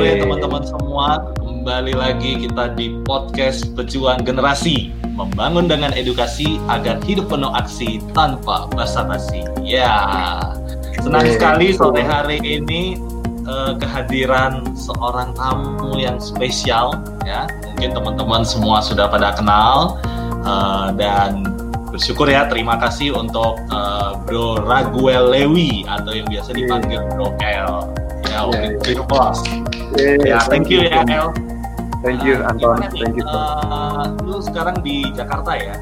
sore teman-teman semua. Kembali lagi kita di podcast Pejuang Generasi membangun dengan edukasi agar hidup penuh aksi tanpa basa-basi. Ya, senang sekali sore hari ini uh, kehadiran seorang tamu yang spesial. Ya, mungkin teman-teman semua sudah pada kenal uh, dan bersyukur ya. Terima kasih untuk uh, Bro Raguel Lewi atau yang biasa dipanggil Bro Kel. Ya, yeah, yeah. Boss. Yeah, thank you ya El. Thank you uh, Anton. Thank you. Uh, lu sekarang di Jakarta ya?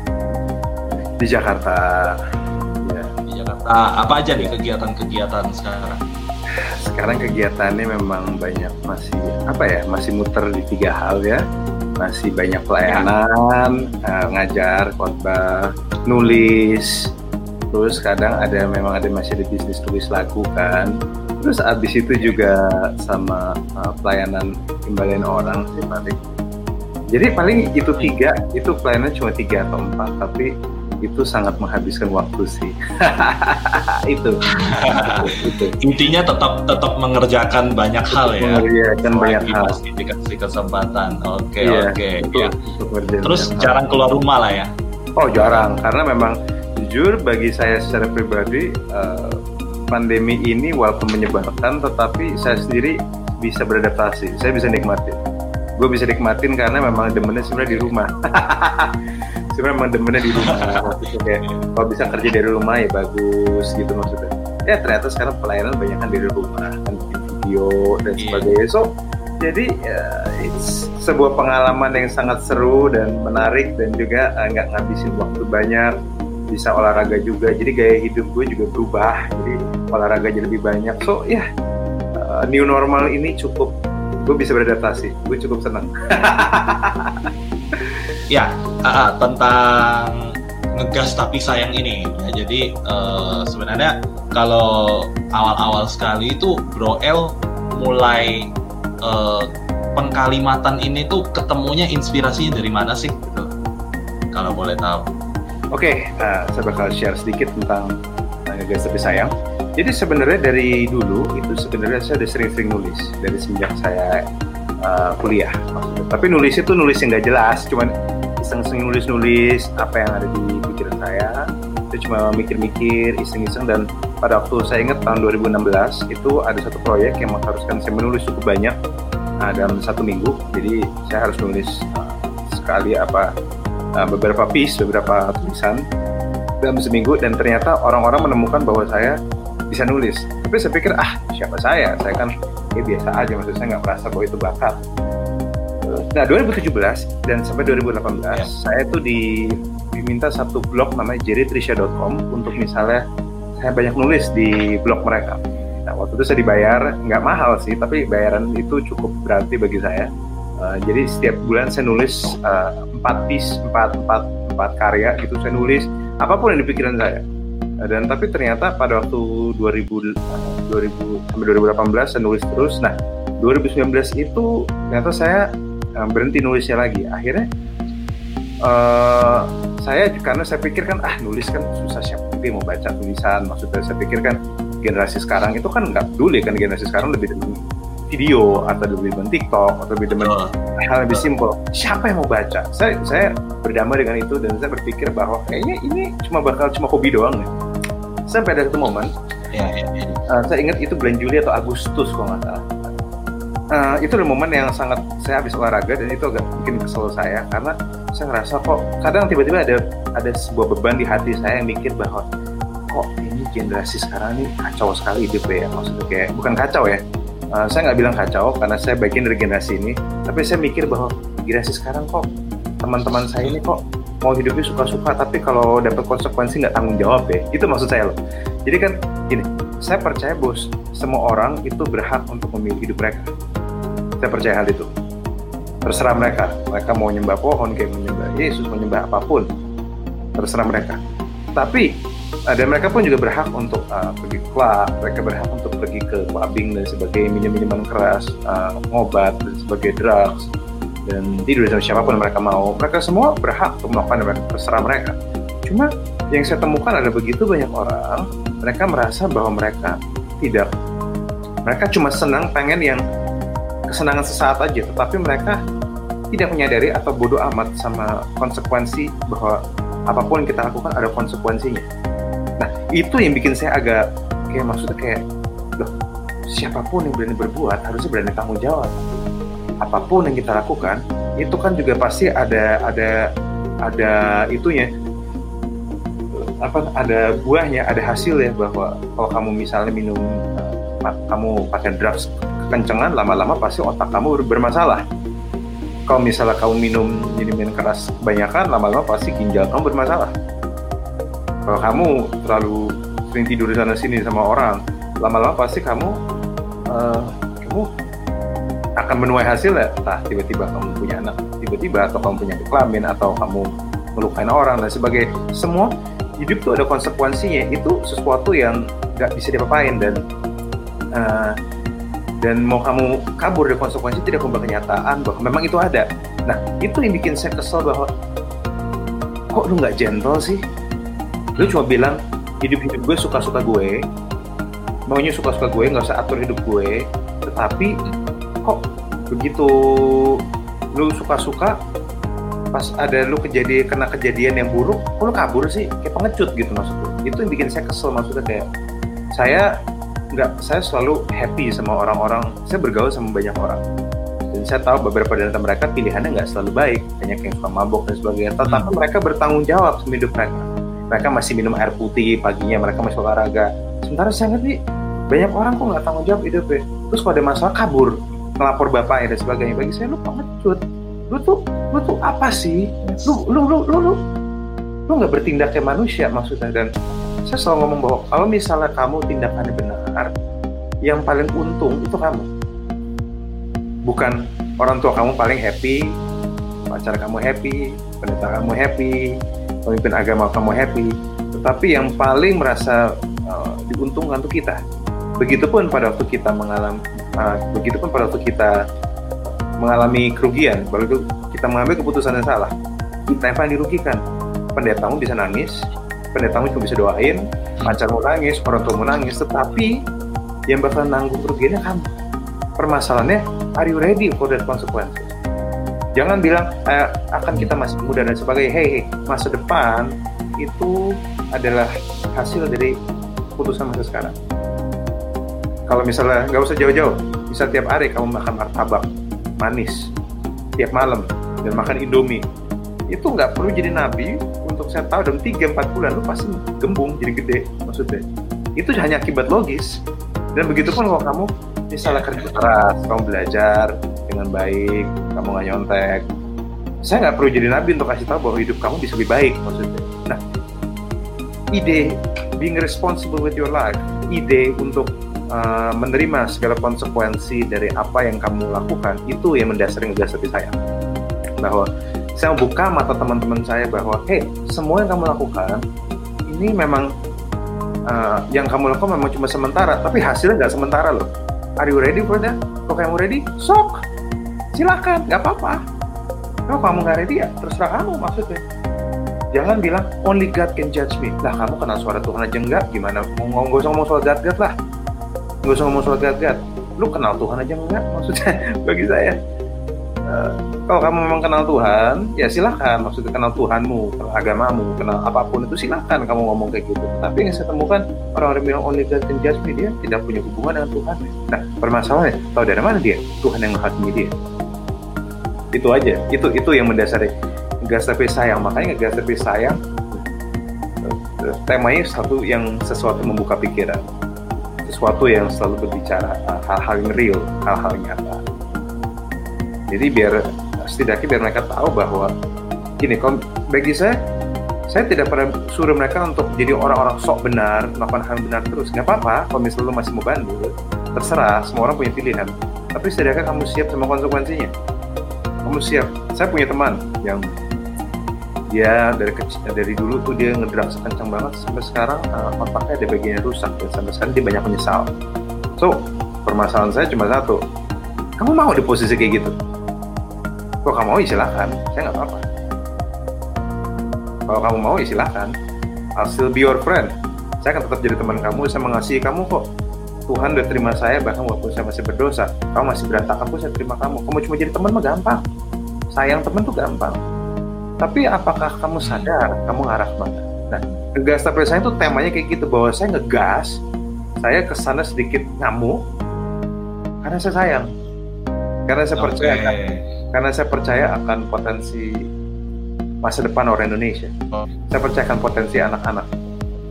Di Jakarta. Ya. Di Jakarta. Apa aja nih kegiatan-kegiatan sekarang? Sekarang kegiatannya memang banyak masih apa ya? Masih muter di tiga hal ya. Masih banyak pelayanan, ya. uh, ngajar, khotbah, nulis. Terus kadang ada memang ada masih ada bisnis tulis lagu kan. Terus abis itu juga sama uh, pelayanan kembalian orang sih paling. Jadi paling itu tiga itu pelayanan cuma tiga atau empat tapi itu sangat menghabiskan waktu sih. Itu. itu. Intinya tetap tetap mengerjakan banyak hal ya. mengerjakan banyak hal. dikasih kesempatan. Oke okay, iya, oke okay, ya. terus jarang hal. keluar rumah lah ya? Oh jarang. Karena memang jujur bagi saya secara pribadi uh, pandemi ini walaupun menyebalkan tetapi saya sendiri bisa beradaptasi. Saya bisa nikmatin. Gue bisa nikmatin karena memang demennya sebenarnya di rumah. Sebenarnya memang demennya di rumah. Kayak kalau bisa kerja dari rumah ya bagus gitu maksudnya. Ya ternyata sekarang pelayanan banyak kan dari rumah kan video dan iya. sebagainya. So jadi ya, it's sebuah pengalaman yang sangat seru dan menarik dan juga eh, nggak uh, ngabisin waktu banyak bisa olahraga juga. Jadi gaya hidup gue juga berubah jadi olahraga jadi lebih banyak. So ya yeah, uh, new normal ini cukup gue bisa beradaptasi. Gue cukup senang. Ya uh, tentang ngegas tapi sayang ini. Ya, jadi uh, sebenarnya kalau awal-awal sekali itu Bro L mulai uh, pengkalimatan ini tuh ketemunya inspirasinya dari mana sih? Gitu. Kalau boleh tahu Oke, okay, uh, saya bakal share sedikit tentang uh, Guys Tapi Sayang. Jadi sebenarnya dari dulu itu sebenarnya saya udah sering-sering nulis dari semenjak saya uh, kuliah. Maksudnya. Tapi nulis itu nulis yang nggak jelas, cuman iseng-iseng nulis-nulis apa yang ada di pikiran saya. Itu cuma mikir-mikir, iseng-iseng dan pada waktu saya ingat tahun 2016 itu ada satu proyek yang mengharuskan saya menulis cukup banyak uh, dalam satu minggu. Jadi saya harus nulis uh, sekali apa uh, beberapa piece, beberapa tulisan dalam seminggu dan ternyata orang-orang menemukan bahwa saya bisa nulis. Tapi saya pikir ah siapa saya? Saya kan ya biasa aja, maksud saya nggak merasa bahwa itu bakat. Nah 2017 dan sampai 2018 ya. saya tuh di, diminta satu blog namanya jerrytrisha.com untuk misalnya saya banyak nulis di blog mereka. Nah waktu itu saya dibayar nggak mahal sih, tapi bayaran itu cukup berarti bagi saya. Uh, jadi setiap bulan saya nulis uh, empat piece empat empat empat karya gitu saya nulis. Apa pun yang di pikiran saya. Dan tapi ternyata pada waktu 2000 2000 sampai 2018 saya nulis terus. Nah 2019 itu ternyata saya uh, berhenti nulisnya lagi. Akhirnya uh, saya karena saya pikir kan ah nulis kan susah siapa juga mau baca tulisan? Maksudnya saya pikir kan generasi sekarang itu kan nggak peduli kan generasi sekarang lebih video atau lebih demen TikTok atau lebih demen oh. hal lebih simpel siapa yang mau baca saya saya berdamai dengan itu dan saya berpikir bahwa kayaknya ini cuma bakal cuma hobi doang nih sampai ada satu momen ya, ya, ya. Uh, saya ingat itu bulan Juli atau Agustus kalau nggak salah uh, itu adalah momen yang sangat saya habis olahraga dan itu agak bikin kesel saya karena saya ngerasa kok kadang tiba-tiba ada ada sebuah beban di hati saya yang mikir bahwa kok ini generasi sekarang ini kacau sekali hidupnya ya maksudnya kayak bukan kacau ya uh, saya nggak bilang kacau karena saya bagian dari generasi ini tapi saya mikir bahwa generasi sekarang kok teman-teman saya ini kok mau hidupnya suka-suka tapi kalau dapat konsekuensi nggak tanggung jawab ya. Itu maksud saya loh. Jadi kan gini saya percaya bos semua orang itu berhak untuk memilih hidup mereka. Saya percaya hal itu. Terserah mereka. Mereka mau nyembah pohon kayak menyembah Yesus menyembah apa pun. Terserah mereka. Tapi uh, dan mereka pun juga berhak untuk uh, pergi ke klub, mereka berhak untuk pergi ke clubbing dan sebagai minum-minuman keras, uh, ngobat dan sebagai drugs dan tidur sama siapa pun mereka mau. Mereka semua berhak untuk melakukan yang terserah mereka. Cuma yang saya temukan ada begitu banyak orang, mereka merasa bahwa mereka tidak. Mereka cuma senang pengen yang kesenangan sesaat aja tetapi mereka tidak menyadari atau bodoh amat sama konsekuensi bahwa apa pun yang kita lakukan ada konsekuensinya nah itu yang bikin saya agak kayak maksudnya kayak loh siapa pun yang berani berbuat harusnya berani tanggung jawab. Apa pun yang kita lakukan itu kan juga pasti ada ada ada itunya. Apa ada buahnya ada hasil ya bahwa kalau kamu misalnya minum uh, kamu pakai drugs kencengan lama-lama pasti otak kamu bermasalah. Kalau misalnya kamu minum minuman keras kebanyakan lama-lama pasti ginjal kamu bermasalah kalau kamu terlalu sering tidur di sana sini sama orang lama-lama pasti kamu uh, kamu akan menuai hasil ya. Entah tiba-tiba kamu punya anak tiba-tiba atau kamu punya kelamin atau kamu melukain orang dan sebagai semua hidup tuh ada konsekuensinya. Itu sesuatu yang nggak bisa diapain dan uh, dan mau kamu kabur dari konsekuensi tidak kembali kenyataan bahwa memang itu ada. Nah itu yang bikin saya kesel bahwa kok lu nggak gentle sih lu cuma bilang hidup hidup gue suka suka gue. Maunya suka suka gue nggak usah atur hidup gue. Tetapi kok begitu? Lu suka suka pas ada lu kejadian kena kejadian yang buruk kok lu kabur sih? Kayak pengecut gitu maksudnya itu yang bikin saya kesel maksudnya kayak saya nggak saya selalu happy sama orang-orang. Saya bergaul sama banyak orang. Dan saya tahu beberapa dari mereka pilihannya nggak selalu baik. Banyak yang suka mabok dan sebagainya. Tetapi hmm. mereka bertanggung jawab sama hidup mereka mereka masih minum air putih paginya mereka masih olahraga. Sementara saya ngerti banyak orang kok nggak tanggung jawab hidupnya terus kalau ada masalah kabur melapor bapaknya dan sebagainya bagi saya lu pengecut lu tuh lu tuh apa sih? Lu lu lu lu lu lu nggak bertindak kayak manusia maksudnya. Dan saya selalu ngomong bahwa kalau misalnya kamu tindakannya benar yang paling untung itu kamu. Bukan orang tua kamu paling happy pacar kamu happy pendeta kamu happy pemimpin agama kamu happy tetapi yang paling merasa uh, diuntungkan itu kita begitupun pada waktu kita mengalami uh, begitupun pada waktu kita mengalami kerugian, baru kita mengambil keputusan yang salah. Kita yang paling dirugikan. Pendetamu bisa nangis, pendetamu cuma bisa doain, pacarmu nangis, orang tua nangis, tetapi yang bakal nanggung kerugiannya kamu. Permasalahannya, are you ready for that consequences? Jangan bilang eh, akan kita masih muda dan sebagainya. Hey, hey, masa depan itu adalah hasil dari keputusan masa sekarang. Kalau misalnya nggak usah jauh-jauh, bisa tiap hari kamu makan martabak, manis tiap malam dan makan indomie. Itu nggak perlu jadi nabi. Untuk saya tahu dalam 3-4 bulan lu pasti gembung jadi gede maksudnya. Itu hanya akibat logis. Dan begitu pun kalau kamu misalnya kerja keras kamu belajar dengan baik kamu nggak nyontek. Saya nggak perlu jadi nabi untuk kasih tahu bahwa hidup kamu bisa lebih baik maksudnya. Nah ide being responsible with your life ide untuk uh, menerima segala konsekuensi dari apa yang kamu lakukan itu yang mendasari ngegas saya. Bahwa saya buka mata teman-teman saya bahwa hey semua yang kamu lakukan ini memang uh, yang kamu lakukan memang cuma sementara tapi hasilnya nggak sementara loh. Are you ready for that? Kalau kamu ready? Sok silakan nggak apa-apa. Kalau kamu nggak ready ya? Terserah kamu maksudnya. Jangan bilang only God can judge me. Lah kamu kenal suara Tuhan aja enggak gimana? Mau ngomong ngomong soal God God lah. Gak usah ngomong soal gat-gat lu kenal Tuhan aja enggak maksudnya bagi saya kalau kamu memang kenal Tuhan ya silahkan maksudnya kenal Tuhanmu kenal agamamu kenal apa pun itu silahkan kamu ngomong kayak gitu. Tapi yang saya temukan orang-orang bilang only God can judge me dia tidak punya hubungan dengan Tuhan. Nah permasalahannya tahu dari mana dia? Tuhan yang menghakimi dia. Itu aja. Itu itu yang mendasari gas tapi sayang. Makanya gas tapi sayang temanya satu yang sesuatu membuka pikiran. Sesuatu yang selalu berbicara hal-hal yang real, hal-hal nyata. Jadi biar setidaknya biar mereka tahu bahwa gini, kalau bagi saya, saya tidak pernah suruh mereka untuk jadi orang-orang sok benar, melakukan hal benar terus. Gak apa-apa, kalau misalnya lu masih mau bandel, terserah, semua orang punya pilihan. Tapi setidaknya kamu siap sama konsekuensinya. Kamu siap. Saya punya teman yang dia dari kecil dari dulu tuh dia ngedrak sekencang banget sampai sekarang uh, otaknya ada bagiannya rusak dan sampai sekarang dia banyak menyesal so permasalahan saya cuma satu kamu mau di posisi kayak gitu kok kamu mau ya silahkan saya nggak apa-apa. Kalau kamu mau ya silahkan I'll still be your friend. Saya akan tetap jadi teman kamu saya mengasihi kamu kok. Tuhan udah terima saya bahkan waktu saya masih berdosa kamu masih berantakan pun saya terima kamu. Kamu cuma jadi teman mah gampang. Sayang teman tuh gampang. Tapi apakah kamu sadar? Kamu ngarah mana nah ngegas tapi saya tuh temanya kayak gitu bahwa saya ngegas saya ke sana sedikit ngamuk karena saya sayang. Karena saya percaya. Oke. Karena saya percaya akan potensi masa depan orang Indonesia. Saya percaya akan potensi anak-anak.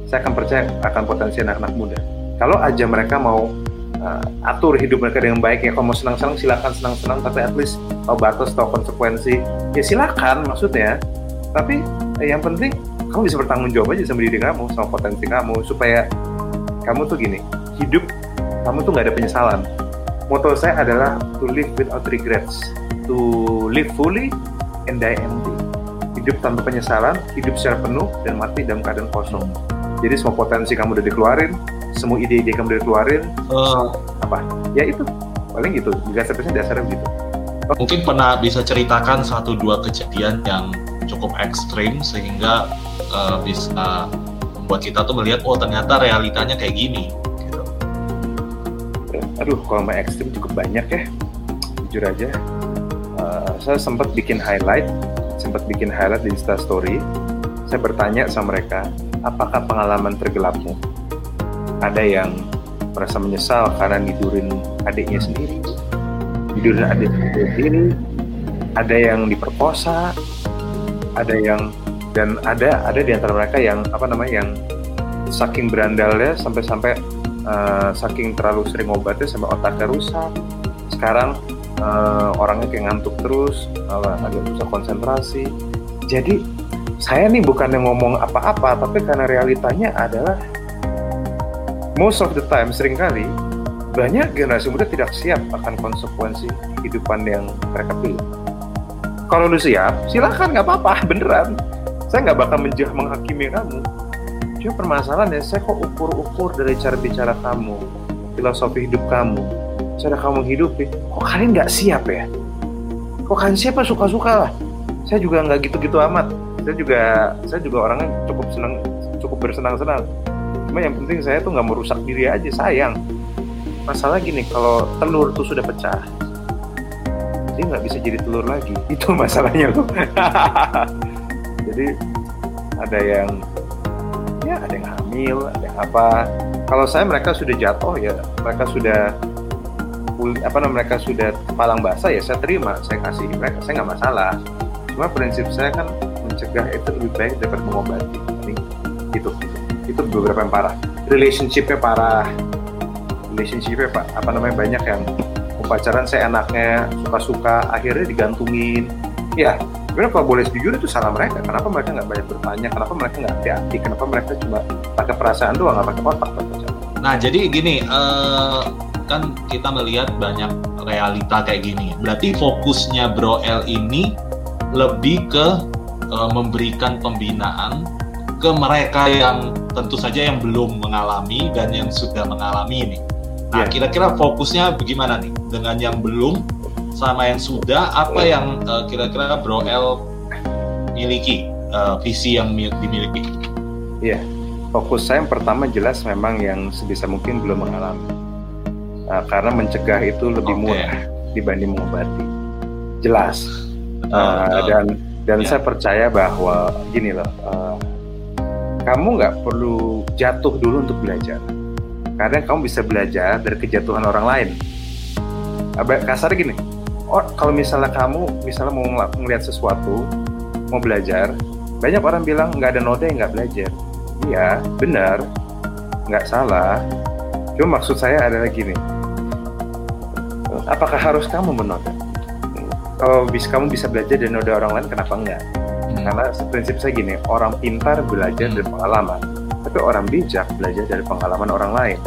Saya akan percaya akan potensi anak-anak muda. Kalau aja mereka mau uh, atur hidup mereka dengan baik ya, kalau mau senang-senang silakan senang-senang, tapi at least tahu batas, tahu konsekuensi, ya silakan maksudnya. Tapi eh, yang penting kamu bisa bertanggung jawab aja sama diri kamu, sama potensi kamu, supaya kamu tuh gini, hidup kamu tuh nggak ada penyesalan. Moto saya adalah to live without regrets, to live fully and die empty. Hidup tanpa penyesalan, hidup secara penuh dan mati dalam keadaan kosong. Jadi semua potensi kamu udah dikeluarin, semua ide-ide kamu udah dikeluarin, Eh, apa? Ya itu paling gitu. Gas dasarnya dasarnya begitu. mungkin pernah bisa ceritakan satu dua kejadian yang cukup ekstrim sehingga eh, bisa membuat kita tuh melihat oh ternyata realitanya kayak gini gitu. Aduh, kalau mau ekstrim cukup banyak ya. Jujur aja. Saya sempat bikin highlight, sempat bikin highlight di Insta Story. Saya bertanya sama mereka, apakah pengalaman tergelapmu? Ada yang merasa menyesal karena nidurin adiknya sendiri, nidurin adiknya sendiri, ada yang diperkosa, ada yang dan ada ada di antara mereka yang apa namanya yang saking berandalnya sampai-sampai uh, saking terlalu sering obatnya sampai otaknya rusak. Sekarang uh, orangnya kayak ngantuk terus, uh, agak susah konsentrasi. Jadi saya nih bukan yang ngomong apa-apa, tapi karena realitanya adalah most of the time sering kali banyak generasi muda tidak siap akan konsekuensi kehidupan yang mereka pilih. Kalau lu siap, silakan nggak apa-apa, beneran. Saya nggak bakal menjah menghakimi kamu. Cuma permasalahannya, saya kok ukur-ukur dari cara bicara kamu, filosofi hidup kamu, cara kamu hidup, kok kalian nggak siap ya? Kok kalian siapa suka-suka lah? Saya juga nggak gitu-gitu amat. Saya juga, saya juga orangnya cukup senang, cukup bersenang-senang. Cuma yang penting saya tuh nggak merusak diri aja, sayang. Masalah gini, kalau telur tuh sudah pecah, dia nggak bisa jadi telur lagi. Itu masalahnya loh. jadi ada yang ya ada yang hamil, ada yang apa. Kalau saya mereka sudah jatuh ya, mereka sudah apa namanya mereka sudah palang basah ya saya terima, saya kasih mereka, saya nggak masalah. Cuma prinsip saya kan mencegah itu lebih baik daripada mengobati. Gitu. Itu beberapa yang parah. Relationship-nya parah. Relationship-nya pak, apa namanya banyak yang pacaran saya enaknya suka-suka akhirnya digantungin ya sebenarnya kalau boleh jujur itu salah mereka kenapa mereka nggak banyak bertanya kenapa mereka nggak hati-hati kenapa mereka cuma pakai perasaan doang nggak pakai otak Nah jadi gini eh, kan kita melihat banyak realita kayak gini. Berarti fokusnya Bro L ini lebih ke eh, memberikan pembinaan ke mereka yang tentu saja yang belum mengalami dan yang sudah mengalami ini. Nah, Iya. kira-kira fokusnya bagaimana nih dengan yang belum sama yang sudah? Apa yang eh, kira-kira Bro L miliki eh, visi yang mi- dimiliki? fokus saya yang pertama jelas memang yang sebisa mungkin belum mengalami Nah, karena mencegah itu lebih Oke. murah dibanding mengobati. Jelas. Uh, dan dan Ya. saya percaya bahwa gini loh uh, kamu nggak perlu jatuh dulu untuk belajar. Karena kamu bisa belajar dari kejatuhan orang lain. Kasar gini. Oh kalau misalnya kamu misalnya mau ngel- ngeliat sesuatu mau belajar banyak orang bilang nggak ada noda yang nggak belajar. Iya benar. Nggak salah. Cuma maksud saya adalah gini apakah harus kamu menoda kalau bisa kamu bisa belajar dari noda orang lain kenapa enggak? Hmm. karena prinsip saya gini orang pintar belajar dari pengalaman tapi orang bijak belajar dari pengalaman orang lain.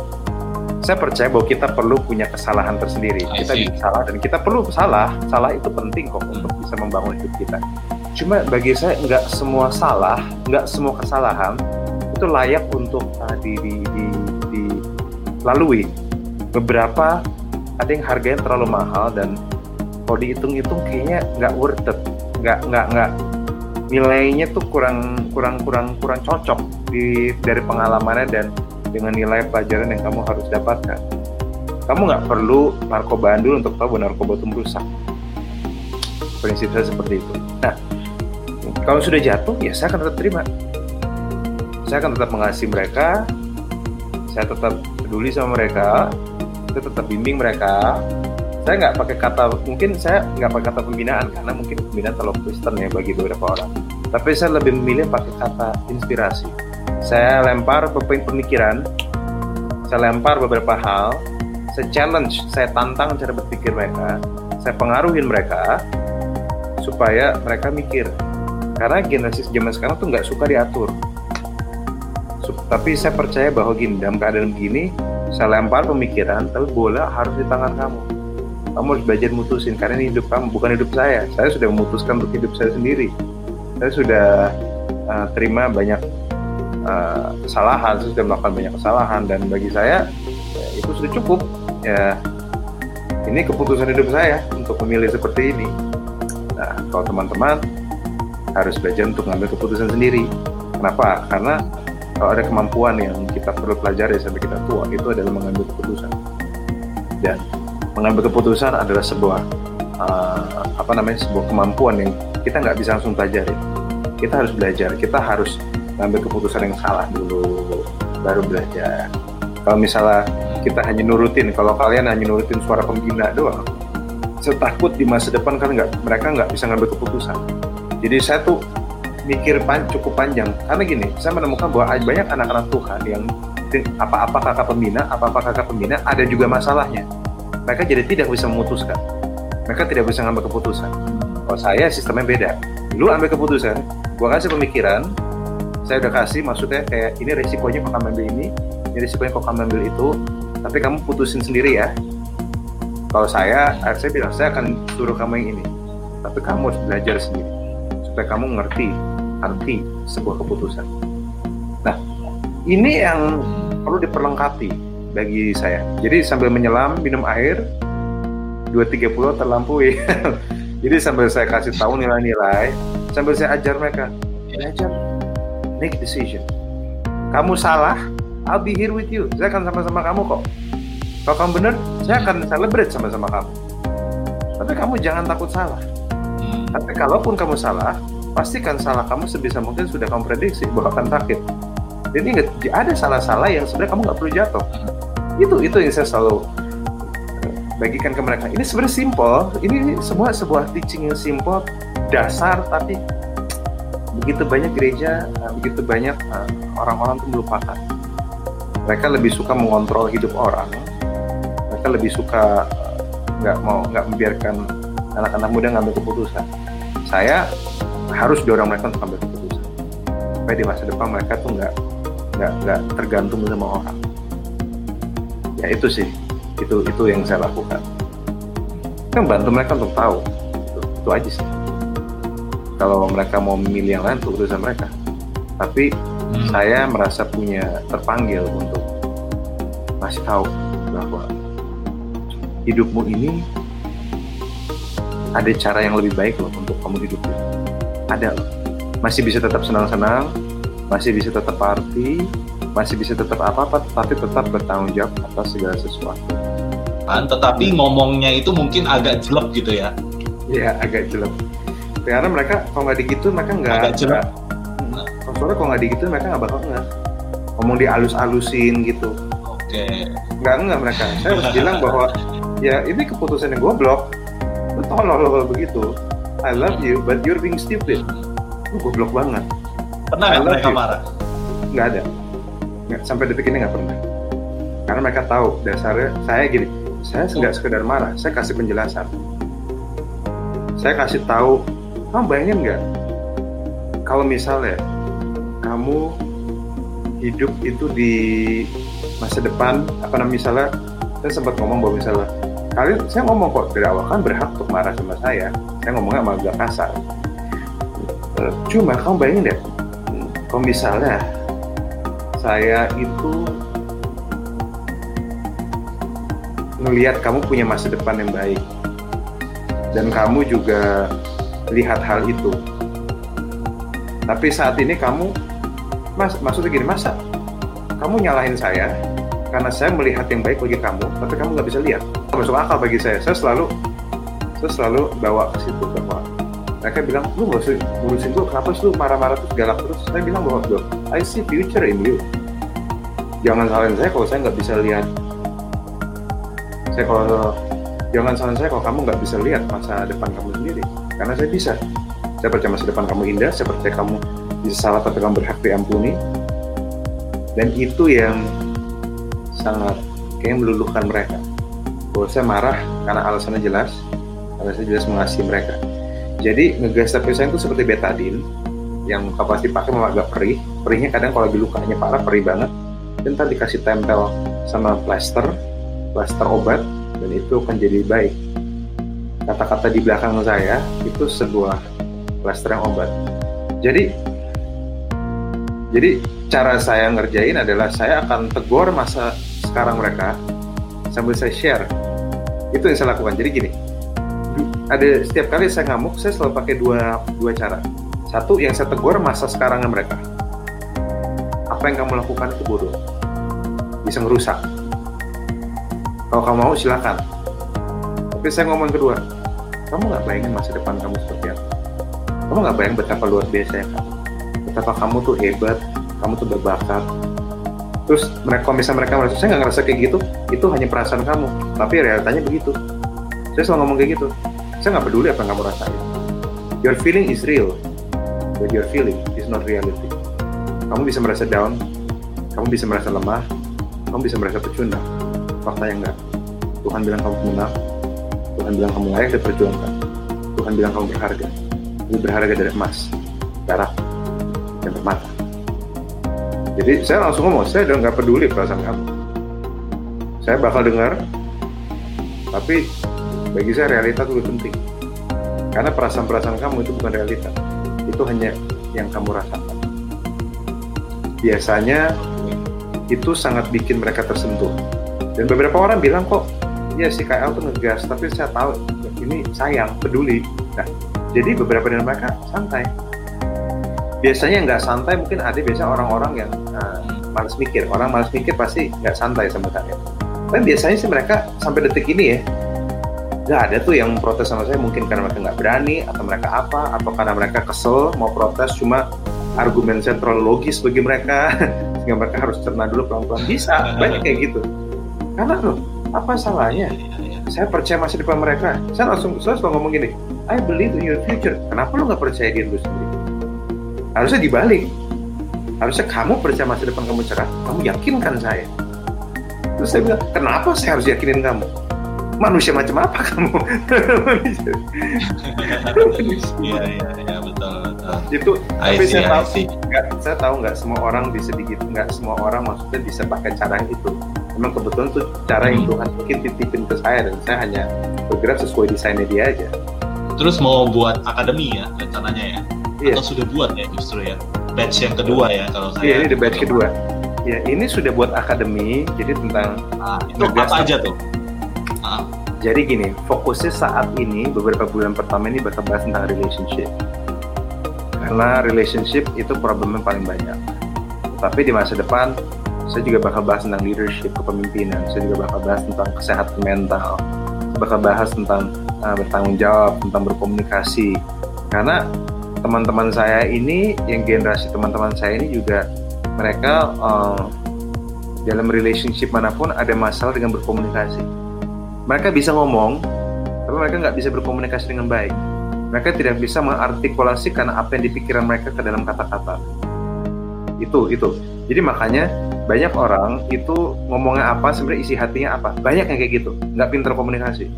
Saya percaya bahwa kita perlu punya kesalahan tersendiri. Kita bisa salah dan kita perlu salah. Salah itu penting kok untuk bisa membangun hidup kita. Cuma bagi saya nggak semua salah nggak semua kesalahan itu layak untuk uh, di, di, di, dilalui. Beberapa ada yang harganya terlalu mahal dan kalau dihitung-hitung kayaknya nggak worth it. Nggak nggak nggak. Nilainya tuh kurang kurang kurang kurang cocok di dari pengalamannya dan dengan nilai pelajaran yang kamu harus dapatkan. Kamu nggak perlu narkobaan dulu untuk tahu bahwa narkoba itu merusak. Prinsip saya seperti itu. Nah kalau sudah jatuh ya saya akan tetap terima. Saya akan tetap mengasihi mereka. Saya tetap peduli sama mereka saya tetap bimbing mereka. Saya nggak pakai kata mungkin saya nggak pakai kata pembinaan karena mungkin pembinaan terlalu Kristen ya bagi beberapa orang. Tapi saya lebih memilih pakai kata inspirasi. Saya lempar pemikiran saya lempar beberapa hal saya challenge saya tantang cara berpikir mereka saya pengaruhin mereka supaya mereka mikir. Karena generasi zaman sekarang tuh nggak suka diatur. Tapi saya percaya bahwa gini dalam keadaan begini saya lempar pemikiran tapi bola harus di tangan kamu. Kamu harus belajar mutusin karena ini hidup kamu bukan hidup saya. Saya sudah memutuskan untuk hidup saya sendiri. Saya sudah uh, terima banyak uh, kesalahan saya sudah melakukan banyak kesalahan dan bagi saya ya, itu sudah cukup. Ya ini keputusan hidup saya untuk memilih seperti ini. Nah kalau teman-teman harus belajar untuk mengambil keputusan sendiri. Kenapa? Karena ada kemampuan yang kita perlu pelajari sampai kita tua itu adalah mengambil keputusan. Dan mengambil keputusan adalah sebuah uh, apa namanya sebuah kemampuan yang kita nggak bisa langsung pelajari. Kita harus belajar kita harus mengambil keputusan yang salah dulu baru belajar. Kalau misalnya kita hanya nurutin kalau kalian hanya nurutin suara pembina doang saya takut di masa depan kan nggak mereka nggak bisa ngambil keputusan. Jadi saya tuh mikir pan, cukup panjang. Karena gini saya menemukan bahwa banyak anak-anak Tuhan yang apa-apa kakak pembina apa-apa kakak pembina ada juga masalahnya. Mereka jadi tidak bisa memutuskan. Mereka tidak bisa ngambil keputusan. Kalau saya sistemnya beda. Lu ambil keputusan gua kasih pemikiran saya udah kasih maksudnya kayak ini resikonya kok kamu ambil ini ini resikonya kok kamu ambil itu tapi kamu putusin sendiri ya. Kalau saya saya bilang saya akan suruh kamu yang ini tapi kamu harus belajar sendiri supaya kamu ngerti arti sebuah keputusan nah ini yang perlu diperlengkapi bagi saya. Jadi sambil menyelam minum air 2.30 terlampaui. Jadi sambil saya kasih tahu nilai-nilai, sambil saya ajar mereka, belajar make decision. Kamu salah, I'll be here with you. Saya akan sama-sama kamu kok. Kalau kamu benar, saya akan celebrate sama-sama kamu. Tapi kamu jangan takut salah. Hmm. Tapi kalaupun kamu salah, pastikan salah kamu sebisa mungkin sudah kamu prediksi bahwa akan sakit. Jadi nggak ada salah-salah yang sebenarnya kamu nggak perlu jatuh. Itu itu yang saya selalu eh, bagikan ke mereka. Ini sebenarnya simple. Ini semua sebuah teaching yang simple, dasar, tapi begitu banyak gereja, eh, begitu banyak eh, orang-orang itu melupakan. Mereka lebih suka mengontrol hidup orang. Mereka lebih suka nggak mau nggak membiarkan anak-anak muda ngambil keputusan. Saya harus dorong mereka untuk ambil keputusan. Supaya di masa depan mereka tuh nggak nggak nggak tergantung sama orang. Ya itu sih. Itu itu yang saya lakukan. Kan bantu mereka untuk tahu. Itu, itu aja sih. Kalau mereka mau memilih yang lain itu urusan mereka. Tapi hmm. saya merasa punya terpanggil untuk masih tahu bahwa hidupmu ini ada cara yang lebih baik loh untuk kamu hidup ada loh masih bisa tetap senang-senang masih bisa tetap party, masih bisa tetap apa-apa, tapi tetap bertanggung jawab atas segala sesuatu. Kan, tetapi ngomongnya itu mungkin agak jelek gitu ya? Iya, agak jelek. Karena mereka kalau nggak digitu mereka nggak. Agak jelek. Soalnya kalau nggak digitu mereka nggak bakal nggak. Ngomong dialus-alusin gitu. Oke. Okay. Nggak nggak mereka. Saya harus bilang bahwa ya ini keputusan yang goblok. Lu tolol begitu. I love you, but you're being stupid. Lu goblok banget Pernah nggak mereka you. marah? Nggak ada. Nggak, sampai detik ini nggak pernah. Karena mereka tahu dasarnya saya gini, saya nggak sekedar marah, saya kasih penjelasan. Saya kasih tahu, kamu bayangin nggak? Kalau misalnya kamu hidup itu di masa depan, apa namanya misalnya, saya sempat ngomong bahwa misalnya, kalian, saya ngomong kok dari awal kan berhak untuk marah sama saya, saya ngomongnya sama agak kasar. Eh, cuma kamu bayangin deh, kalau misalnya saya itu melihat kamu punya masa depan yang baik dan kamu juga lihat hal itu. Tapi saat ini kamu mas maksudnya gini masa kamu nyalahin saya karena saya melihat yang baik bagi kamu tapi kamu nggak bisa lihat masuk akal bagi saya. Saya selalu saya selalu bawa ke situ bahwa mereka bilang lu nggak usah ngurusin gue kenapa sih lu marah-marah terus galak terus? Saya bilang bahwa loh I see future in you. Jangan salahin saya kalau saya nggak bisa lihat. Saya kalau jangan salahin saya kalau kamu nggak bisa lihat masa depan kamu sendiri. Karena saya bisa. Saya percaya masa depan kamu indah saya percaya kamu bisa salah tapi kamu berhak diampuni. Dan itu yang sangat kayak meluluhkan mereka bahwa saya marah karena alasannya jelas. Karena saya jelas mengasihi mereka. Jadi ngegas tapi saya itu seperti betadine yang kalau pasti pakai memang agak perih. Perihnya kadang kalau lagi lukanya parah perih banget. Dan tadi dikasih tempel sama plaster plaster obat dan itu akan jadi baik. Kata-kata di belakang saya itu sebuah plaster yang obat. Jadi jadi cara saya ngerjain adalah saya akan tegur masa sekarang mereka sambil saya share itu yang saya lakukan. Jadi gini ada setiap kali saya ngamuk saya selalu pakai dua dua cara. Satu yang saya tegur masa sekarangnya mereka. Apa yang kamu lakukan itu bodoh. Bisa ngerusak. Kalau kamu mau silakan. Tapi saya ngomong kedua kamu nggak bayangin masa depan kamu seperti apa. Kamu nggak bayang betapa luar biasa ya kamu betapa kamu tuh hebat kamu tuh berbakat terus mereka kalau misalnya mereka merasa saya nggak ngerasa kayak gitu itu hanya perasaan kamu. Tapi realitanya begitu. Saya selalu ngomong kayak gitu. Saya nggak peduli apa yang kamu rasain. Your feeling is real but your feeling is not reality. Kamu bisa merasa down kamu bisa merasa lemah kamu bisa merasa pecundang. Faktanya enggak. Tuhan bilang kamu menang Tuhan bilang kamu layak diperjuangkan Tuhan bilang kamu berharga. Lebih berharga dari emas darah jadi saya langsung ngomong saya udah nggak peduli perasaan kamu. Saya bakal dengar tapi bagi saya realita itu lebih penting. Karena perasaan-perasaan kamu itu bukan realita. Itu hanya yang kamu rasakan. Biasanya itu sangat bikin mereka tersentuh. Dan beberapa orang bilang kok ya si KL tuh ngegas tapi saya tahu ini sayang peduli. Nah jadi beberapa dari mereka santai. Biasanya nggak santai mungkin ada biasa orang-orang yang uh, malas mikir. Orang malas mikir pasti nggak santai sama saya tapi biasanya sih mereka sampai detik ini ya nggak ada tuh yang protes sama saya. Mungkin karena mereka nggak berani atau mereka apa atau karena mereka kesel mau protes. Cuma argumen saya terlalu logis bagi mereka sehingga mereka harus cerna dulu pelan-pelan. Bisa banyak kayak gitu. Karena loh apa salahnya? Saya percaya masa depan mereka. Saya langsung saya selalu ngomong gini I believe in your future. Kenapa lu nggak percaya diri lu sendiri? Harusnya dibalik harusnya kamu percaya masa depan kamu cerah kamu yakinkan saya terus saya bilang kenapa saya harus yakinin kamu manusia macam apa kamu? Iya iya iya betul betul. Itu I tapi see, saya tahu saya tahu nggak semua orang bisa begitu nggak semua orang maksudnya bisa pakai cara itu. Memang kebetulan itu cara yang Hmm. Tuhan mungkin titipin ke saya dan saya hanya bergerak sesuai desainnya dia aja. Terus mau buat akademi ya rencananya ya? Iya. Atau sudah buat ya justru ya? Batch yang kedua ya kalau saya. Iya ini the batch kedua. Ya ini sudah buat akademi jadi tentang Ah, itu apa aja tuh? Ah, Jadi gini, fokusnya saat ini beberapa bulan pertama ini bakal bahas tentang relationship. Karena relationship itu problemnya paling banyak. Tapi di masa depan, saya juga bakal bahas tentang leadership, kepemimpinan. Saya juga bakal bahas tentang kesehatan mental. Saya bakal bahas tentang uh, bertanggung jawab, tentang berkomunikasi. Karena teman-teman saya ini, yang generasi teman-teman saya ini juga mereka uh, dalam relationship mana pun ada masalah dengan berkomunikasi mereka bisa ngomong, tapi mereka nggak bisa berkomunikasi dengan baik. Mereka tidak bisa mengartikulasikan apa yang dipikiran mereka ke dalam kata-kata. Itu, itu. Jadi makanya banyak orang itu ngomongnya apa, sebenarnya isi hatinya apa. Banyak yang kayak gitu, nggak pinter komunikasi.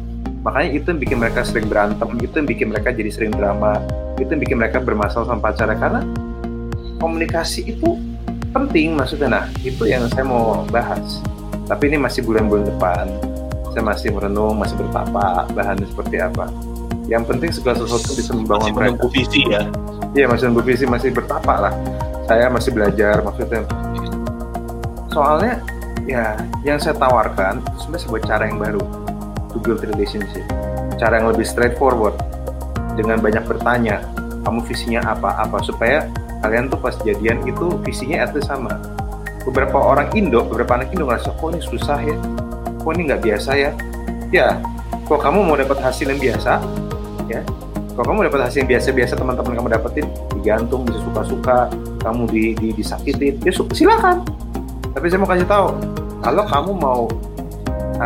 Makanya itu yang bikin mereka sering berantem, itu yang bikin mereka jadi sering drama, itu yang bikin mereka bermasalah sama pacarnya karena komunikasi itu penting maksudnya. Nah, itu yang saya mau bahas. Tapi ini masih bulan-bulan depan saya masih merenung, masih bertapa bahannya seperti apa. Yang penting segala sesuatu bisa membangun masih mereka. visi ya. Iya masih menunggu visi, masih bertapa lah. Saya masih belajar maksudnya. Soalnya ya yang saya tawarkan itu sebenarnya sebuah cara yang baru to build relationship. Cara yang lebih straightforward dengan banyak bertanya, kamu visinya apa? Apa? Supaya kalian tuh pas jadian itu visinya least sama. beberapa orang Indo beberapa anak Indo ngerasa kok ini susah ya? Kok ini nggak biasa ya? Ya kok kamu mau dapat hasil yang biasa? Ya kalau kamu dapat hasil yang biasa-biasa teman-teman kamu dapetin? Digantung bisa suka-suka kamu di, di disakitin. Ya silakan. Tapi saya mau kasih tahu kalau kamu mau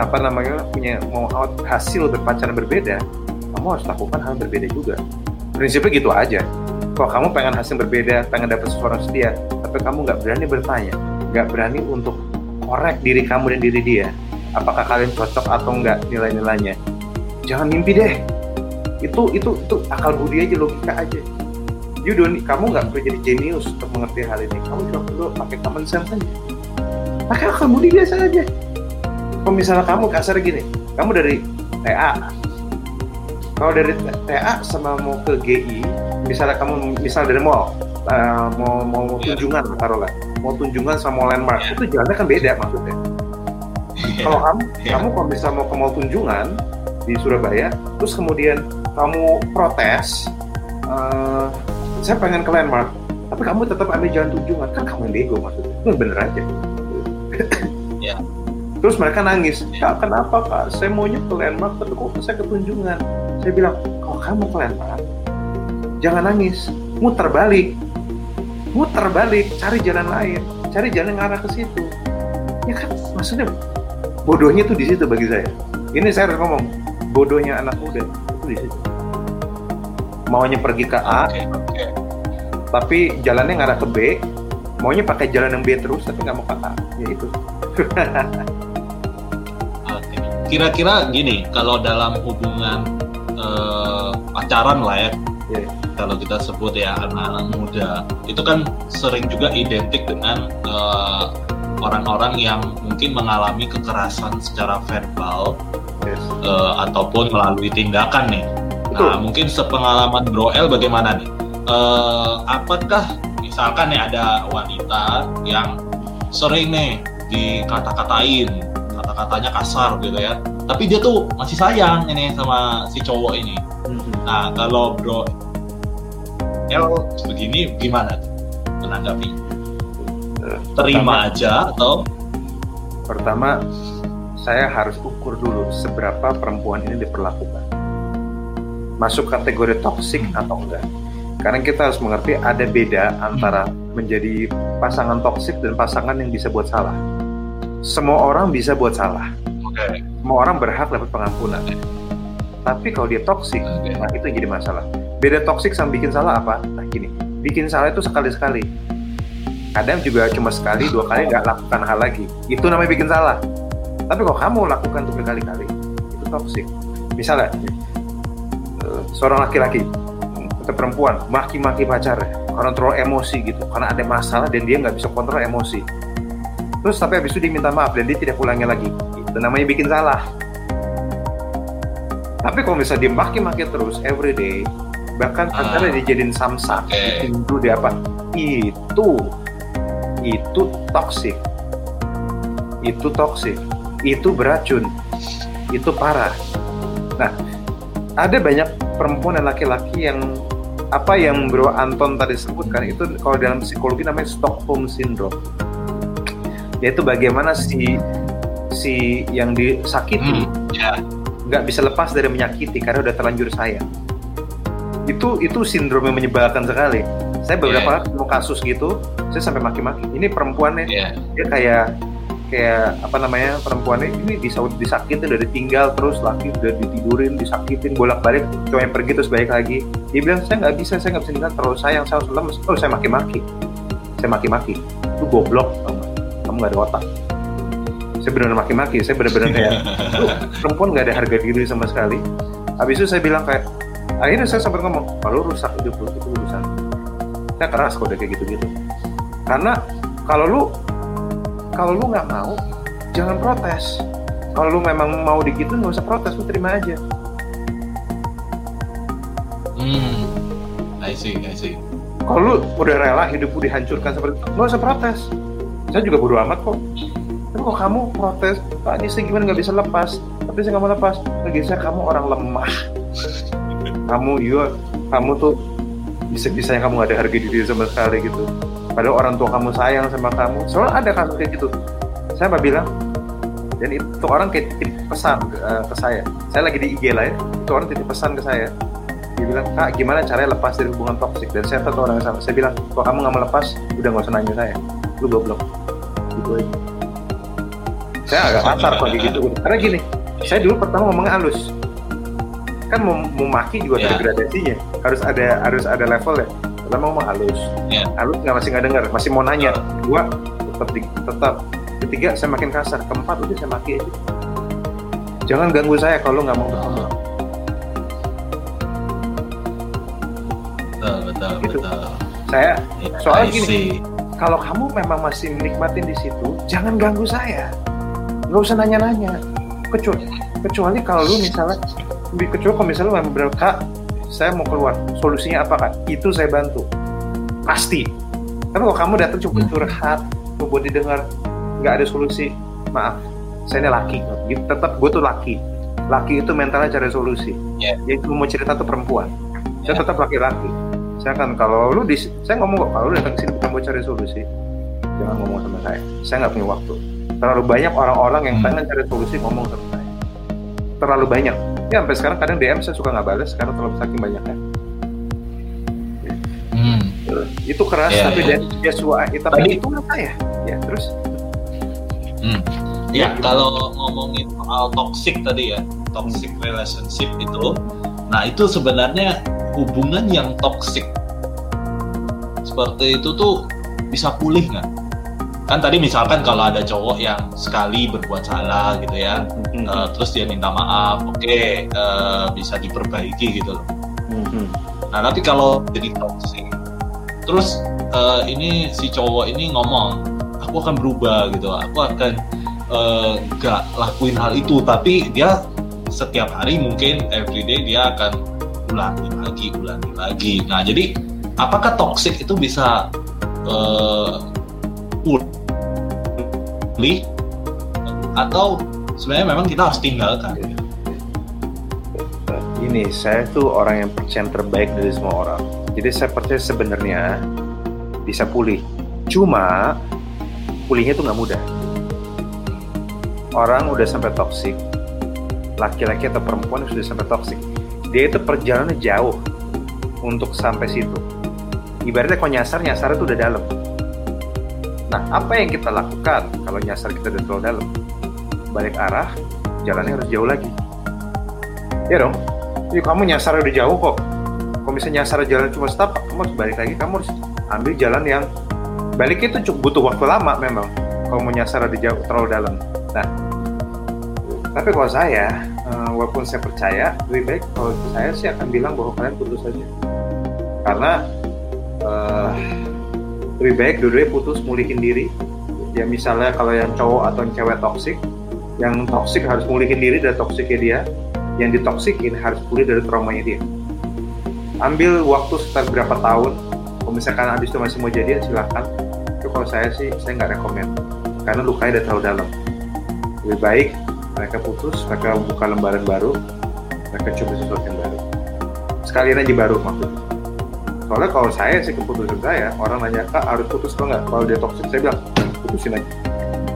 apa namanya punya mau hasil berpacaran berbeda kamu harus lakukan hal berbeda juga. Prinsipnya gitu aja. Kalau kamu pengen hasil berbeda pengen dapat seseorang setia tapi kamu nggak berani bertanya nggak berani untuk korek diri kamu dan diri dia apakah kalian cocok atau enggak nilai-nilainya. Jangan mimpi deh. Itu itu itu akal budi aja logika aja. You don't kamu nggak perlu jadi jenius untuk mengerti hal ini. Kamu cuma perlu pakai common sense aja. Pakai akal budi biasa aja misalnya kamu kasar gini kamu dari TA kalau dari TA sama mau ke GI misalnya kamu misal dari mall uh, mau mau yeah. tunjungan taruhlah mau tunjungan sama mau landmark yeah. itu jalannya kan beda maksudnya yeah. kalau kamu yeah. kamu kalau bisa mau ke mall tunjungan di Surabaya terus kemudian kamu protes uh, saya pengen ke landmark tapi kamu tetap ambil jalan tunjungan kan kamu yang bego maksudnya itu bener aja terus mereka nangis kak kenapa kak? Saya maunya ke landmark tapi kok saya ketunjungan saya bilang kalau kamu ke landmark jangan nangis muter balik. Muter balik cari jalan lain cari jalan yang arah ke situ. Ya kan maksudnya bodohnya tuh di situ bagi saya. Ini saya harus ngomong bodohnya anak muda itu di situ. Maunya pergi ke A okay, okay. tapi jalannya ngarah ke B maunya pakai jalan yang B terus tapi nggak mau ke A. Ya itu kira-kira gini kalau dalam hubungan uh, pacaran lah ya yeah. kalau kita sebut ya anak-anak muda itu kan sering juga identik dengan eh, orang-orang yang mungkin mengalami kekerasan secara verbal yes. uh, ataupun melalui tindakan nih. Betul. Nah mungkin sepengalaman Bro L bagaimana nih? Uh, apakah misalkan nih ada wanita yang sering nih dikata-katain kata-katanya kasar gitu ya. Tapi dia tuh masih sayang ini sama si cowok ini. Hmm. nah kalau bro El begini gimana? Menanggapi? Terima pertama, aja atau? Pertama saya harus ukur dulu seberapa perempuan ini diperlakukan. Masuk kategori toksik atau enggak? Karena kita harus mengerti ada beda antara menjadi pasangan toksik dan pasangan yang bisa buat salah semua orang bisa buat salah. Okay. Semua orang berhak dapat pengampunan. Tapi kalau dia toksik, okay. nah itu yang jadi masalah. Beda toksik sama bikin salah apa? Nah gini, bikin salah itu sekali-sekali. Kadang juga cuma sekali, dua kali nggak lakukan hal lagi. Itu namanya bikin salah. Tapi kalau kamu lakukan untuk berkali-kali, itu toksik. Misalnya, eh, seorang laki-laki atau perempuan maki-maki pacar karena terlalu emosi gitu, karena ada masalah dan dia nggak bisa kontrol emosi terus sampai habis itu dia minta maaf dan dia tidak pulangnya lagi. Itu namanya bikin salah. Tapi kalau misalnya dia maki-maki terus every day bahkan ah. antara dia jadiin samsak okay. itu dia apa? Itu itu toxic. Itu toxic. Itu beracun. Itu parah. Nah ada banyak perempuan dan laki-laki yang apa yang Bro Anton tadi sebutkan itu kalau dalam psikologi namanya Stockholm syndrome yaitu bagaimana si si yang disakiti hmm, ya. nggak bisa lepas dari menyakiti karena udah terlanjur sayang. Itu itu sindrom yang menyebalkan sekali. Saya beberapa yeah. ketemu kasus gitu saya sampai maki-maki. Ini perempuannya yeah. dia kayak kayak apa namanya perempuannya ini bisa disakitin udah ditinggal terus laki udah ditidurin disakitin bolak-balik cowok yang pergi terus balik lagi. Dia bilang saya nggak bisa saya nggak bisa tinggal terlalu sayang saya harus lemes. Oh saya maki-maki. Saya maki-maki. Itu goblok kamu nggak ada otak. Saya benar-benar maki-maki saya benar-benar kayak perempuan nggak ada harga diri sama sekali. Habis itu saya bilang kayak akhirnya saya sempat ngomong kalau rusak hidup lu itu urusan. Saya keras kalau udah kayak gitu-gitu. Karena kalau lu kalau lu nggak mau jangan protes. Kalau lu memang mau digitu nggak usah protes lu terima aja. Hmm I see I see. Kalau lu udah rela hidup lu dihancurkan seperti itu nggak usah protes saya juga bodo amat kok. Tapi kok kamu protes? Pak ini gimana? Nggak bisa lepas. Tapi saya nggak mau lepas. Lagi saya kamu orang lemah. Kamu iya. Kamu tuh bisa bisanya kamu gak ada harga diri sama sekali gitu. Padahal orang tua kamu sayang sama kamu. Soalnya ada kasus kayak gitu. Saya mbak bilang. Dan itu orang kayak titip pesan ke, uh, ke saya. Saya lagi di IG lah ya. Itu orang titip pesan ke saya. Dia bilang kak gimana caranya lepas dari hubungan toksik? Dan saya tahu orang yang sama. Saya bilang kalau kamu nggak mau lepas? Udah nggak usah nanya saya. Lu goblok gitu aja. Saya agak kasar kok gitu karena gini saya dulu pertama ngomongnya halus. Kan mau, mau maki juga yeah. ada gradasinya harus ada harus ada level ya pertama ngomong halus. Yeah. halus nggak masih nggak dengar masih mau nanya. Dua tetap tetap. Ketiga saya makin kasar. Keempat udah saya maki aja. Jangan ganggu saya kalau nggak mau ketemu. Betul. Betul gitu. betul. Saya ya, soal gini kalau kamu memang masih menikmatin di situ jangan ganggu saya. Nggak usah nanya-nanya. Kecuali kecuali kalau lu misalnya kecuali kalau misalnya lu memang kak saya mau keluar. Solusinya apa kak? Itu saya bantu. Pasti. Tapi kalau kamu datang cuma hmm. curhat buat didengar nggak ada solusi maaf. Saya ini laki. Gitu. tetap gue tuh laki. Laki itu mentalnya cari solusi. Yeah. itu mau cerita tuh perempuan. Yeah. saya tetap laki-laki saya kan kalau lu di saya ngomong kok kalau lu datang ke sini bukan mau cari solusi. Jangan ngomong sama saya. Saya nggak punya waktu. Terlalu banyak orang-orang yang hmm. pengen cari solusi ngomong sama saya. Terlalu banyak. Ya sampai sekarang kadang DM saya suka nggak balas karena terlalu saking banyaknya. Hmm. itu keras yeah, tapi yeah. dari dia suara tapi itu saya ya? Terus? Hmm. Ya, ya kalau ngomongin soal toxic tadi ya, toxic relationship itu, nah itu sebenarnya hubungan yang toxic seperti itu tuh bisa pulih nggak? Kan tadi misalkan kalau ada cowok yang sekali berbuat salah gitu ya, mm-hmm. uh, terus dia minta maaf, oke okay, uh, eh, bisa diperbaiki gitu loh. Mm-hmm. Nah tapi kalau jadi toxic, terus uh, ini si cowok ini ngomong aku akan berubah gitu aku akan uh, gak lakuin hal itu tapi dia setiap hari mungkin everyday dia akan ulangi lagi ulangi lagi nah jadi apakah toxic itu bisa uh, pulih? Atau sebenarnya memang kita harus tinggalkan? Ini saya tuh orang yang percaya terbaik dari semua orang. Jadi saya percaya sebenarnya bisa pulih. Cuma pulihnya tuh nggak mudah. Orang udah sampai toksik, laki-laki atau perempuan sudah sampai toksik, dia itu perjalanannya jauh untuk sampai situ. Ibaratnya kalau nyasar, nyasar itu udah dalam. Nah, apa yang kita lakukan kalau nyasar kita udah terlalu dalam? Balik arah, jalannya harus jauh lagi. Ya dong, jadi kamu nyasar udah jauh kok. Kalau misalnya nyasar jalan cuma setapak, kamu harus balik lagi, kamu harus ambil jalan yang balik itu cukup butuh waktu lama memang kalau mau nyasar di jauh terlalu dalam nah tapi kalau saya uh, walaupun saya percaya lebih baik kalau saya sih akan bilang bahwa kalian putus saja karena lebih baik dua-duanya putus mulihin diri. Ya misalnya kalau yang cowok atau yang cewek toksik yang toksik harus mulihin diri dari toksiknya dia. Yang ditoksikin harus pulih dari traumanya dia. Ambil waktu sekitar berapa tahun kalau misalkan habis itu masih mau jadian silahkan. Itu kalau saya sih saya nggak rekomend karena lukanya udah terlalu dalam. Lebih baik mereka putus mereka buka lembaran baru mereka coba sesuatu yang baru. Sekalian aja baru maksudnya soalnya kalau saya sih keputusan saya orang nanya kak harus putus apa nggak kalau dia toksik saya bilang putusin aja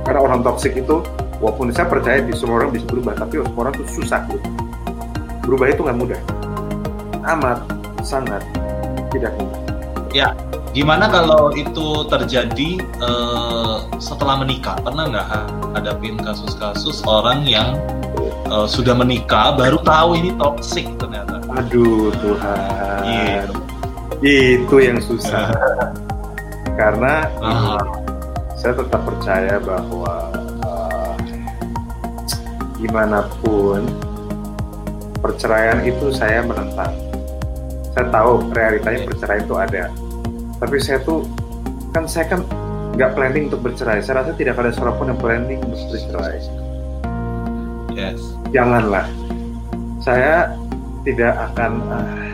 karena orang toksik itu walaupun saya percaya di semua orang bisa berubah tapi semua orang tuh susah gitu berubah itu nggak mudah amat sangat tidak mudah ya Gimana kalau itu terjadi uh, setelah menikah? Pernah nggak hadapin kasus-kasus orang yang uh, sudah menikah baru tahu ini toxic ternyata? Aduh Tuhan. Yeah. Itu yang susah. Karena uh-huh. saya tetap percaya bahwa uh, gimana pun perceraian itu saya menentang. Saya tahu realitanya perceraian itu ada tapi saya tuh kan saya kan nggak planning untuk bercerai saya rasa tidak ada seorang pun yang planning untuk bercerai yes janganlah saya tidak akan uh,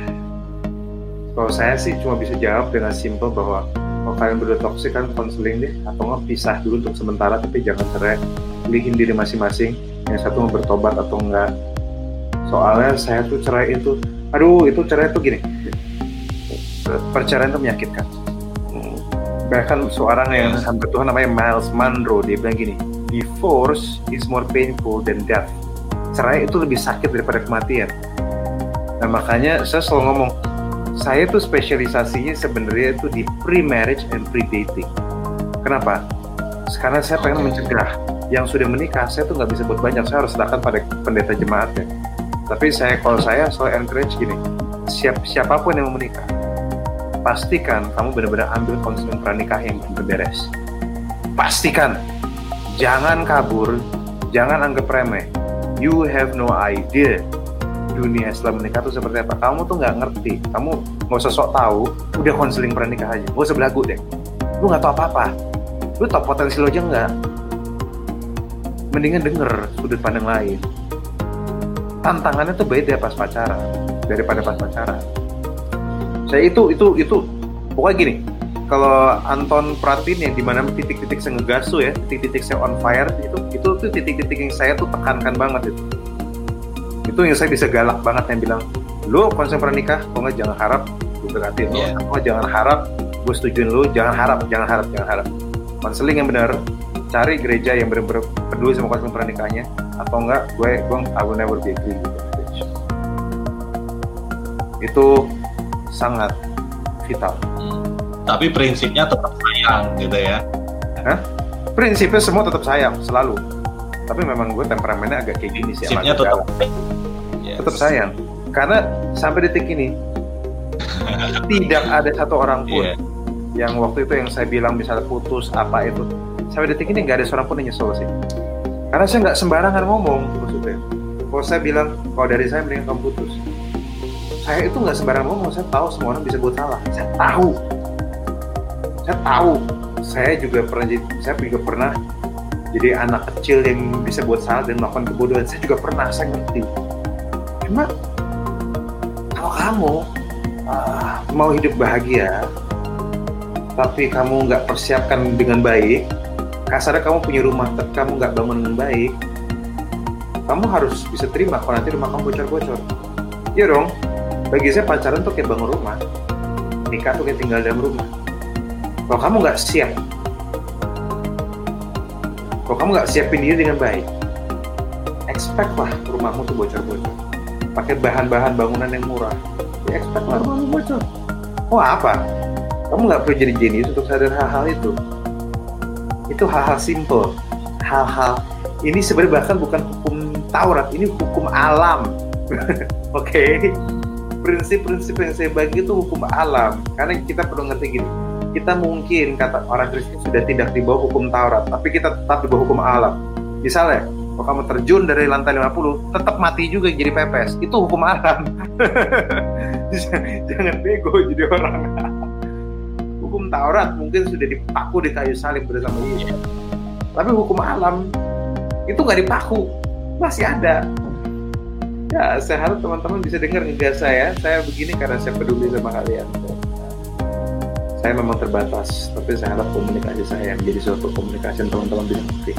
kalau saya sih cuma bisa jawab dengan simple bahwa kalau kalian berdua toksik kan konseling deh atau nggak pisah dulu untuk sementara tapi jangan cerai pilihin diri masing-masing. Yang satu mau bertobat atau enggak soalnya saya tuh cerai itu aduh itu cerai tuh gini. Perceraian itu menyakitkan. Bahkan seorang yang sampai Tuhan namanya Miles Monroe dia bilang gini divorce is more painful than death. Cerai itu lebih sakit daripada kematian. Nah makanya saya selalu ngomong saya tuh spesialisasinya sebenarnya itu di pre-marriage and pre-dating. Kenapa? karena saya pengen mencegah. Yang sudah menikah saya tuh nggak bisa buat banyak. Saya harus sedangkan pada pendeta jemaatnya. Tapi saya kalau saya selalu encourage gini. Siap siapa pun yang mau menikah pastikan kamu benar-benar ambil konseling pernikah yang beres. Pastikan. Jangan kabur. Jangan anggap remeh. You have no idea dunia setelah menikah itu seperti apa? Kamu tuh nggak ngerti. Kamu nggak usah sok tahu. Udah konseling pernikah aja. Gak usah belagu deh. Lu nggak tahu apa-apa. Lu tau potensi lo aja nggak? Mendingan denger sudut pandang lain. Tantangannya tuh beda pas pacaran daripada pas pacaran. Saya itu itu itu pokoknya gini. Kalau Anton perhatiin yang di mana titik-titik saya ngegasu ya titik-titik saya on fire itu itu tuh titik-titik yang saya tuh tekankan banget itu itu yang saya bisa galak banget yang bilang lu konsep pernikah kok nggak jangan harap gue berarti yeah. lo jangan harap gue setujuin lu jangan harap jangan harap jangan harap konseling yang benar cari gereja yang benar-benar peduli sama konseling pernikahnya atau enggak gue gue I will never be agree gitu itu sangat vital. Hmm. Tapi prinsipnya tetap sayang gitu ya? Hah? Prinsipnya semua tetap sayang selalu. Tapi memang gue temperamennya agak kayak gini sih. Prinsipnya tetap, yes. tetap sayang. Karena sampai detik ini tidak ada satu orang pun yeah. yang waktu itu yang saya bilang misalnya putus apa itu sampai detik ini nggak ada seorang pun yang nyesel sih. Karena saya nggak sembarangan ngomong maksudnya. Kalau saya bilang kalau dari saya mending kamu putus, saya itu nggak sembarang ngomong saya tahu semua orang bisa buat salah saya tahu saya tahu saya juga pernah saya juga pernah jadi anak kecil yang bisa buat salah dan melakukan kebodohan saya juga pernah saya ngerti. Cuma kalau kamu uh, mau hidup bahagia tapi kamu nggak persiapkan dengan baik kasarnya kamu punya rumah tapi kamu nggak bangun dengan baik kamu harus bisa terima kalau nanti rumah kamu bocor-bocor. Iya dong bagi saya pacaran tuh kayak bangun rumah nikah tuh kayak tinggal dalam rumah. Kalau kamu nggak siap kalau kamu nggak siapin diri dengan baik expect lah rumahmu tuh bocor-bocor. Pakai bahan-bahan bangunan yang murah. Ya expect lah rumahmu bocor. Oh apa? Kamu nggak perlu jadi jenius untuk sadar hal-hal itu. Itu hal-hal simple. Hal-hal. Ini sebenarnya bahkan bukan hukum Taurat ini hukum alam. Oke? Okay? prinsip-prinsip yang saya bagi itu hukum alam. Karena kita perlu ngerti gini kita mungkin kata orang Kristen sudah tidak di bawah hukum Taurat tapi kita tetap di bawah hukum alam. Misalnya kalau kamu terjun dari lantai 50 tetap mati juga jadi pepes. Itu hukum alam. Jangan bego jadi orang. Hukum Taurat mungkin sudah dipaku di kayu salib bersama Yesus. Tapi hukum alam itu nggak dipaku. Masih ada. Ya saya harap teman-teman bisa dengar ngegas saya. Saya begini karena saya peduli sama kalian saya memang terbatas tapi saya harap komunikasi saya menjadi suatu komunikasi yang teman-teman bisa ngerti.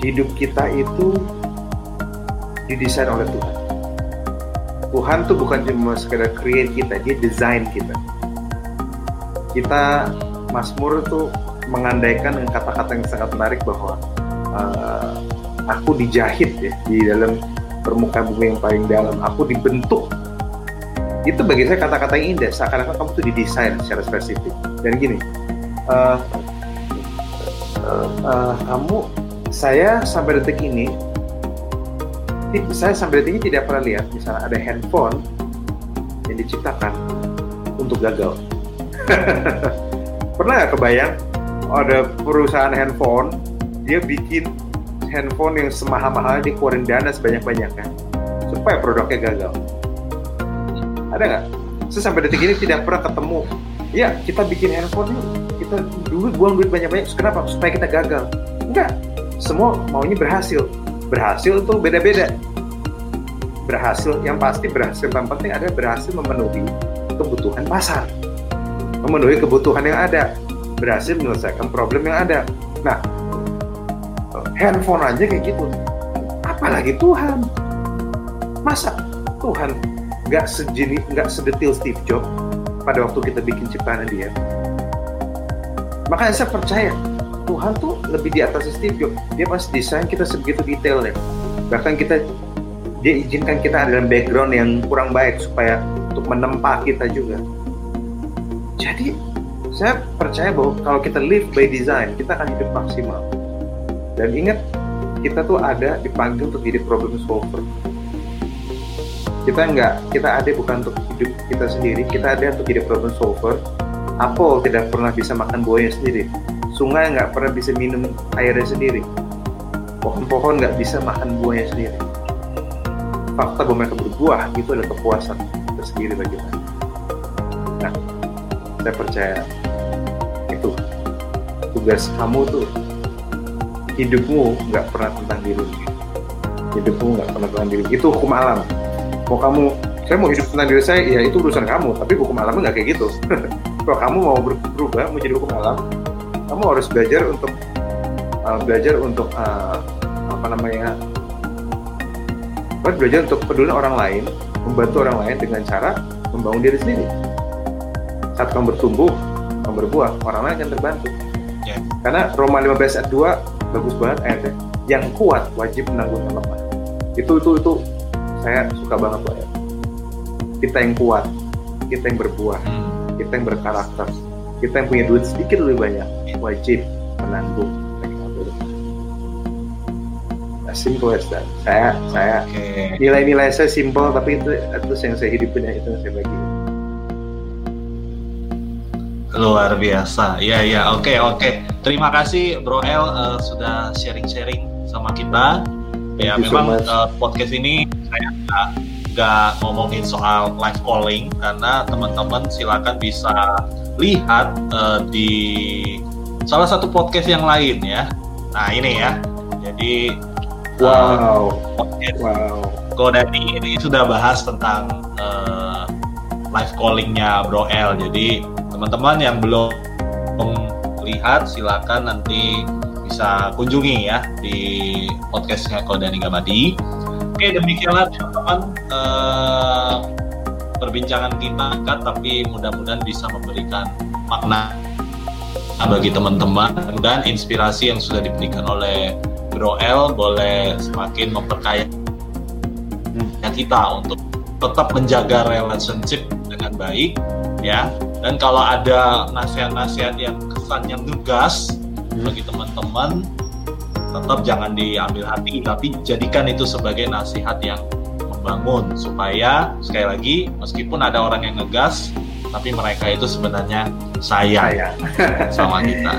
Hidup kita itu didesain oleh Tuhan. Tuhan tuh bukan cuma sekedar create kita dia desain kita. Kita Mazmur itu mengandaikan dengan kata-kata yang sangat menarik bahwa uh, aku dijahit ya di dalam permukaan bumi yang paling dalam. Aku dibentuk itu bagi saya kata-kata yang indah. Seakan-akan kamu tuh didesain secara spesifik. Dan gini uh, uh, kamu saya sampai detik ini saya sampai detik ini tidak pernah lihat misalnya ada handphone yang diciptakan untuk gagal. Pernah nggak kebayang ada perusahaan handphone dia bikin handphone yang semahal-mahalnya dikeluarin dana sebanyak-banyaknya supaya produknya gagal. Ada nggak? Saya sampai detik ini tidak pernah ketemu. Ya, kita bikin handphone yuk. Kita dulu buang duit banyak-banyak. Kenapa? Supaya kita gagal. Enggak. Semua maunya berhasil. Berhasil tuh beda-beda. Berhasil, yang pasti berhasil yang penting adalah berhasil memenuhi kebutuhan pasar. Memenuhi kebutuhan yang ada. Berhasil menyelesaikan problem yang ada. Nah, handphone aja kayak gitu apalagi Tuhan masa Tuhan nggak sejenis nggak sedetil Steve Jobs pada waktu kita bikin ciptaan dia. Makanya saya percaya Tuhan tuh lebih di atas Steve Jobs. Dia pas desain kita sebegitu detailnya. Bahkan kita dia izinkan kita ada dalam background yang kurang baik supaya untuk menempa kita juga. Jadi saya percaya bahwa kalau kita live by design kita akan hidup maksimal. Dan ingat kita tuh ada dipanggil untuk jadi problem solver kita nggak kita ada bukan untuk hidup kita sendiri kita ada untuk jadi problem solver. Apel tidak pernah bisa makan buahnya sendiri. Sungai nggak pernah bisa minum airnya sendiri. Pohon-pohon nggak bisa makan buahnya sendiri. Fakta bahwa mereka berbuah itu adalah kepuasan tersendiri bagi mereka nah saya percaya itu. Tugas kamu tuh hidupmu nggak pernah tentang diri. Hidupmu nggak pernah tentang diri. Itu hukum alam mau kamu saya mau hidup tentang diri saya ya itu urusan kamu. Tapi hukum alamnya nggak kayak gitu. Kalau kamu mau berubah menjadi hukum alam kamu harus belajar untuk uh, belajar untuk uh, apa namanya harus belajar untuk peduli orang lain membantu orang lain dengan cara membangun diri sendiri. Saat kamu bertumbuh kamu berbuah orang lain akan terbantu. Yeah. karena Roma 15 ayat 2 bagus banget ayatnya. Yang kuat wajib menanggung yang lemah. Itu itu itu saya suka banget loh ya. Kita yang kuat kita yang berbuah hmm. kita yang berkarakter kita yang punya duit sedikit lebih banyak wajib menanggung. As simple as that. Saya saya nilai-nilai saya simple tapi itu itu yang saya hidupin ya itu yang saya bagi. Luar biasa. Ya ya oke okay, oke. Okay. terima kasih Bro El uh, sudah sharing-sharing sama kita ya memang so uh, podcast ini saya nggak nggak ngomongin soal live calling karena teman-teman silakan bisa lihat uh, di salah satu podcast yang lain ya. Nah ini ya, jadi wow, uh, podcast wow. Godani ini sudah bahas tentang uh, live callingnya Bro L. Jadi teman-teman yang belum lihat silakan nanti bisa kunjungi ya di podcastnya Kodani Gamadi. Oke demikianlah teman-teman uh, perbincangan kita kan tapi mudah-mudahan bisa memberikan makna bagi teman-teman dan inspirasi yang sudah diberikan oleh Bro L boleh semakin memperkaya kita untuk tetap menjaga relationship dengan baik ya dan kalau ada nasihat-nasihat yang kesannya hmm. Bagi teman-teman tetap jangan diambil hati tapi jadikan itu sebagai nasihat yang membangun supaya sekali lagi meskipun ada orang yang ngegas tapi mereka itu sebenarnya sayang, sama kita.